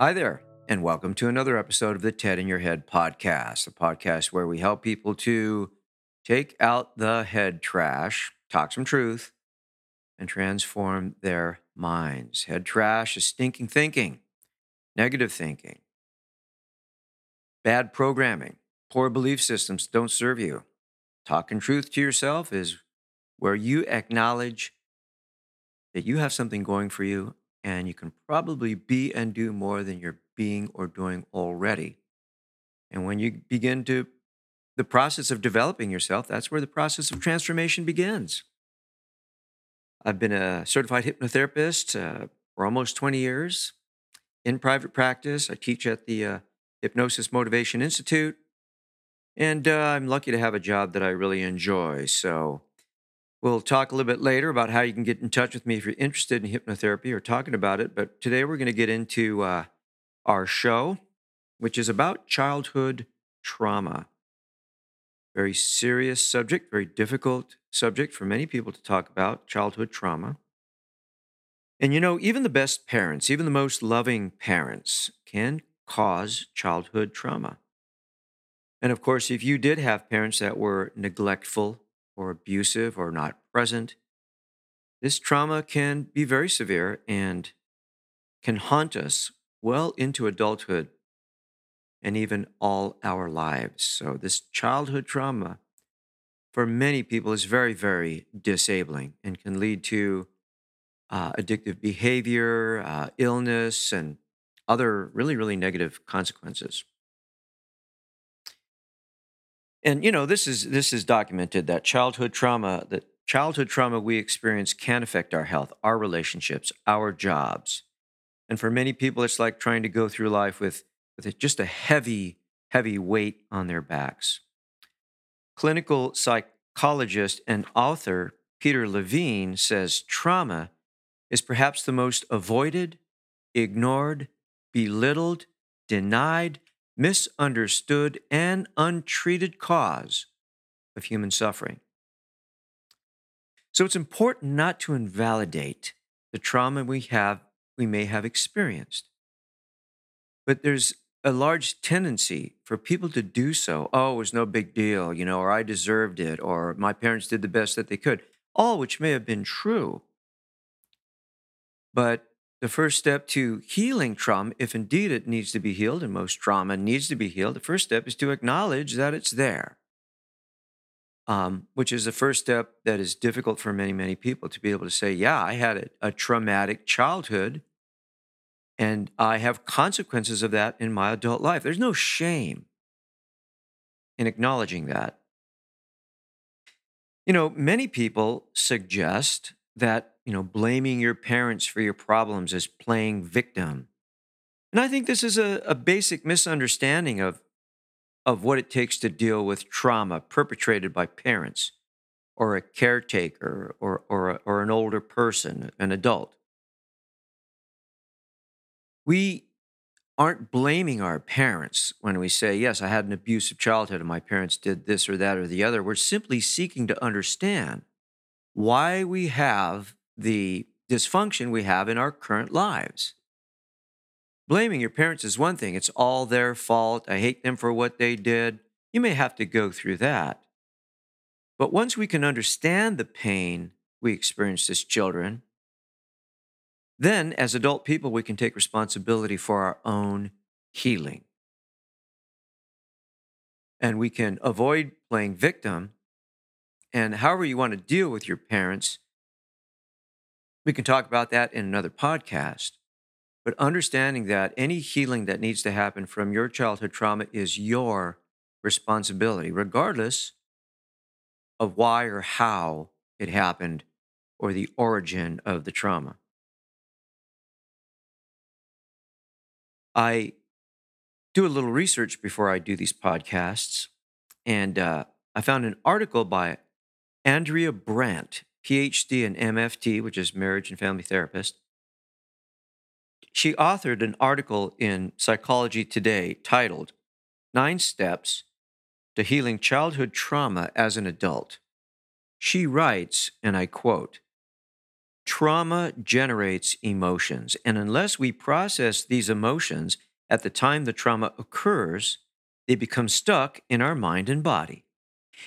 Hi there, and welcome to another episode of the TED in Your Head podcast, a podcast where we help people to take out the head trash, talk some truth, and transform their minds. Head trash is stinking thinking, negative thinking, bad programming, poor belief systems don't serve you. Talking truth to yourself is where you acknowledge that you have something going for you and you can probably be and do more than you're being or doing already. And when you begin to the process of developing yourself, that's where the process of transformation begins. I've been a certified hypnotherapist uh, for almost 20 years in private practice. I teach at the uh, Hypnosis Motivation Institute, and uh, I'm lucky to have a job that I really enjoy. So, We'll talk a little bit later about how you can get in touch with me if you're interested in hypnotherapy or talking about it. But today we're going to get into uh, our show, which is about childhood trauma. Very serious subject, very difficult subject for many people to talk about childhood trauma. And you know, even the best parents, even the most loving parents, can cause childhood trauma. And of course, if you did have parents that were neglectful or abusive or not present, this trauma can be very severe and can haunt us well into adulthood and even all our lives. So, this childhood trauma for many people is very, very disabling and can lead to uh, addictive behavior, uh, illness, and other really, really negative consequences. And you know, this is this is documented that childhood trauma, that childhood trauma we experience can affect our health, our relationships, our jobs. And for many people, it's like trying to go through life with, with just a heavy, heavy weight on their backs. Clinical psychologist and author Peter Levine says trauma is perhaps the most avoided, ignored, belittled, denied, misunderstood, and untreated cause of human suffering. So it's important not to invalidate the trauma we have we may have experienced. But there's a large tendency for people to do so. Oh, it was no big deal, you know, or I deserved it, or my parents did the best that they could, all which may have been true. But the first step to healing trauma, if indeed it needs to be healed, and most trauma needs to be healed, the first step is to acknowledge that it's there, um, which is the first step that is difficult for many, many people to be able to say, Yeah, I had a, a traumatic childhood, and I have consequences of that in my adult life. There's no shame in acknowledging that. You know, many people suggest that you know, blaming your parents for your problems is playing victim. And I think this is a, a basic misunderstanding of, of what it takes to deal with trauma perpetrated by parents or a caretaker or, or, or an older person, an adult. We aren't blaming our parents when we say, Yes, I had an abusive childhood and my parents did this or that or the other. We're simply seeking to understand why we have the dysfunction we have in our current lives. Blaming your parents is one thing, it's all their fault. I hate them for what they did. You may have to go through that. But once we can understand the pain we experienced as children, then as adult people, we can take responsibility for our own healing. And we can avoid playing victim. And however you want to deal with your parents, we can talk about that in another podcast. But understanding that any healing that needs to happen from your childhood trauma is your responsibility, regardless of why or how it happened or the origin of the trauma. I do a little research before I do these podcasts, and uh, I found an article by Andrea Brandt, PhD in MFT, which is marriage and family therapist. She authored an article in Psychology Today titled Nine Steps to Healing Childhood Trauma as an Adult. She writes, and I quote, Trauma generates emotions, and unless we process these emotions at the time the trauma occurs, they become stuck in our mind and body.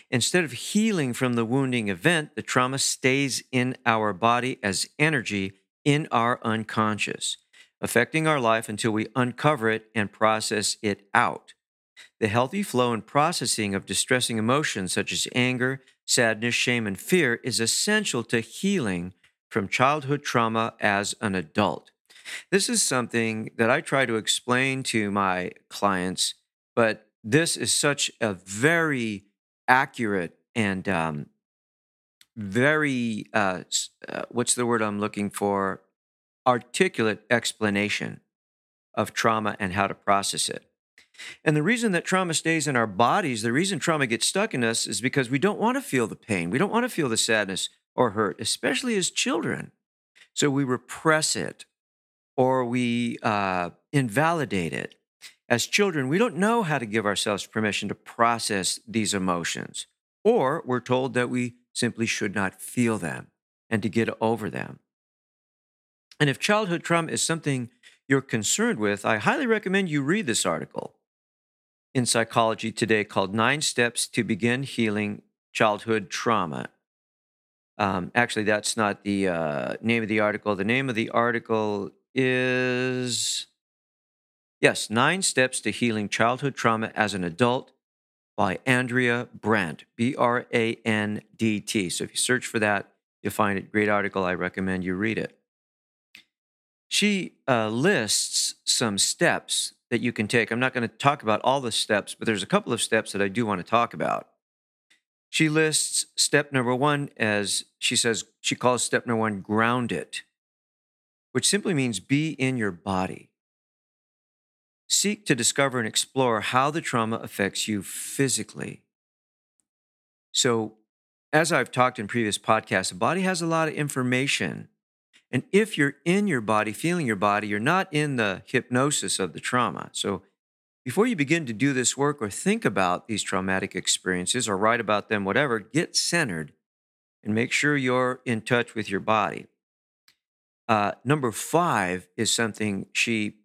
Instead of healing from the wounding event, the trauma stays in our body as energy in our unconscious, affecting our life until we uncover it and process it out. The healthy flow and processing of distressing emotions such as anger, sadness, shame, and fear is essential to healing from childhood trauma as an adult. This is something that I try to explain to my clients, but this is such a very accurate and um, very, uh, uh, what's the word I'm looking for? Articulate explanation of trauma and how to process it. And the reason that trauma stays in our bodies, the reason trauma gets stuck in us is because we don't want to feel the pain. We don't want to feel the sadness or hurt, especially as children. So we repress it or we uh, invalidate it. As children, we don't know how to give ourselves permission to process these emotions, or we're told that we simply should not feel them and to get over them. And if childhood trauma is something you're concerned with, I highly recommend you read this article in Psychology Today called Nine Steps to Begin Healing Childhood Trauma. Um, actually, that's not the uh, name of the article. The name of the article is, yes, Nine Steps to Healing Childhood Trauma as an Adult by Andrea Brandt, B R A N D T. So if you search for that, you'll find it. Great article. I recommend you read it. She uh, lists some steps that you can take. I'm not going to talk about all the steps, but there's a couple of steps that I do want to talk about. She lists step number one as she says, she calls step number one ground it which simply means be in your body. Seek to discover and explore how the trauma affects you physically. So, as I've talked in previous podcasts, the body has a lot of information. And if you're in your body, feeling your body, you're not in the hypnosis of the trauma. So, before you begin to do this work or think about these traumatic experiences or write about them, whatever, get centered and make sure you're in touch with your body. Uh, number five is something she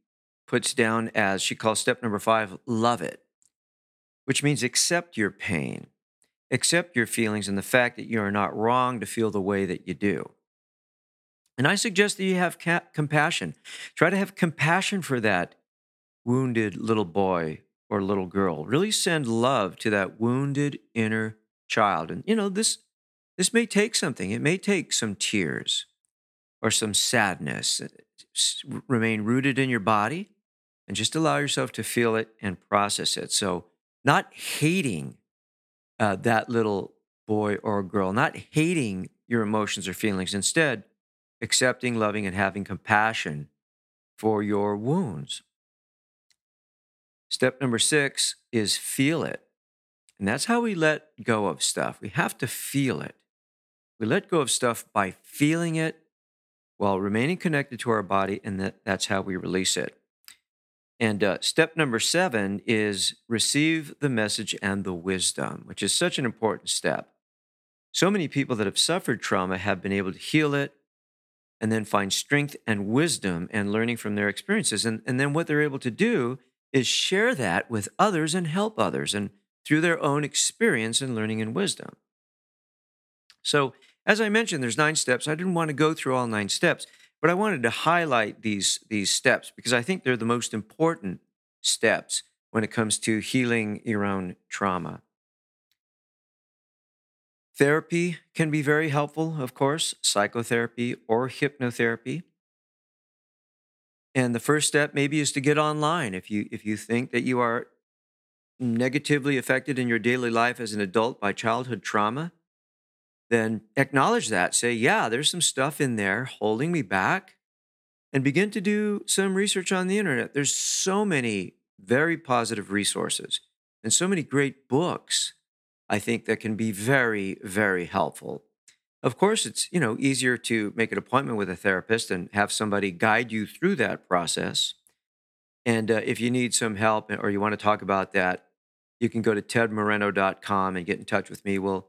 puts down as she calls step number five love it, which means accept your pain, accept your feelings and the fact that you are not wrong to feel the way that you do. And I suggest that you have ca- compassion. Try to have compassion for that wounded little boy or little girl. Really send love to that wounded inner child. And you know, this this may take something. It may take some tears or some sadness. Remain rooted in your body and just allow yourself to feel it and process it. So, not hating uh, that little boy or girl, not hating your emotions or feelings, instead, accepting, loving, and having compassion for your wounds. Step number six is feel it. And that's how we let go of stuff. We have to feel it. We let go of stuff by feeling it while remaining connected to our body, and that, that's how we release it. And uh, step number seven is receive the message and the wisdom, which is such an important step. So many people that have suffered trauma have been able to heal it and then find strength and wisdom and learning from their experiences. And, and then what they're able to do is share that with others and help others and through their own experience and learning and wisdom. So as I mentioned, there's nine steps. I didn't want to go through all nine steps, but I wanted to highlight these, these steps because I think they're the most important steps when it comes to healing your own trauma. Therapy can be very helpful, of course, psychotherapy or hypnotherapy. And the first step maybe is to get online. If you if you think that you are negatively affected in your daily life as an adult by childhood trauma, then acknowledge that. Say, yeah, there's some stuff in there holding me back. and begin to do some research on the internet. There's so many very positive resources and so many great books, I think, that can be very, very helpful. Of course, it's you know easier to make an appointment with a therapist and have somebody guide you through that process. And uh, if you need some help or you want to talk about that, you can go to tedmoreno.com and get in touch with me. We'll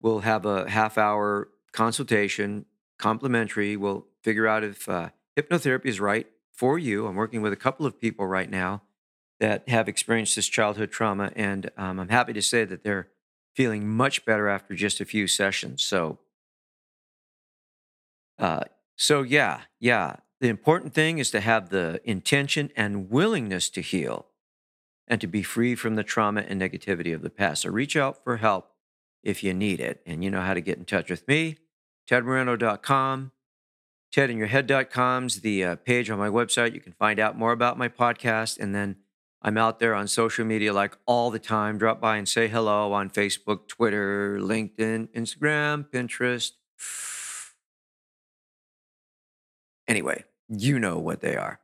we'll have a half hour consultation, complimentary. We'll figure out if uh, hypnotherapy is right for you. I'm working with a couple of people right now that have experienced this childhood trauma, and um, I'm happy to say that they're feeling much better after just a few sessions. So, uh, so yeah, yeah. The important thing is to have the intention and willingness to heal and to be free from the trauma and negativity of the past. So reach out for help if you need it. And you know how to get in touch with me, tedmoreno.com. TedInYourHead.com's the uh, page on my website. You can find out more about my podcast. And then I'm out there on social media like all the time. Drop by and say hello on Facebook, Twitter, LinkedIn, Instagram, Pinterest. Anyway, you know what they are.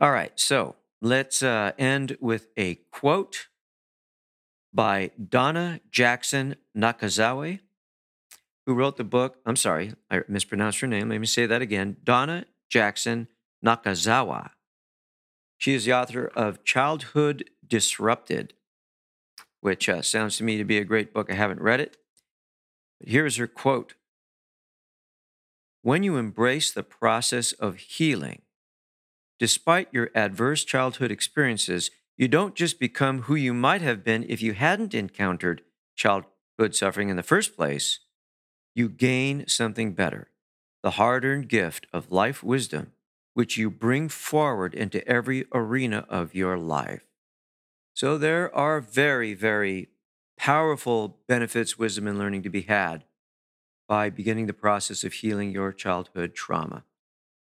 All right, so let's uh, end with a quote by Donna Jackson Nakazawa, who wrote the book. I'm sorry, I mispronounced her name. Let me say that again Donna Jackson Nakazawa. She is the author of Childhood Disrupted, which uh, sounds to me to be a great book. I haven't read it. But here's her quote When you embrace the process of healing, despite your adverse childhood experiences, you don't just become who you might have been if you hadn't encountered childhood suffering in the first place. You gain something better the hard earned gift of life wisdom, which you bring forward into every arena of your life. So there are very, very powerful benefits, wisdom, and learning to be had by beginning the process of healing your childhood trauma.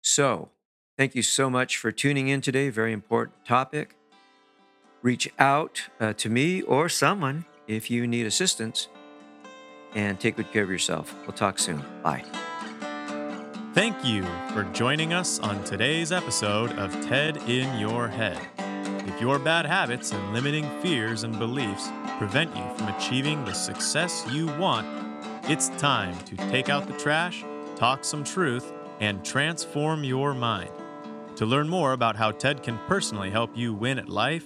So, thank you so much for tuning in today. Very important topic reach out uh, to me or someone if you need assistance and take good care of yourself. We'll talk soon. Bye. Thank you for joining us on today's episode of TED in Your Head. If your bad habits and limiting fears and beliefs prevent you from achieving the success you want, it's time to take out the trash, talk some truth, and transform your mind. To learn more about how TED can personally help you win at life,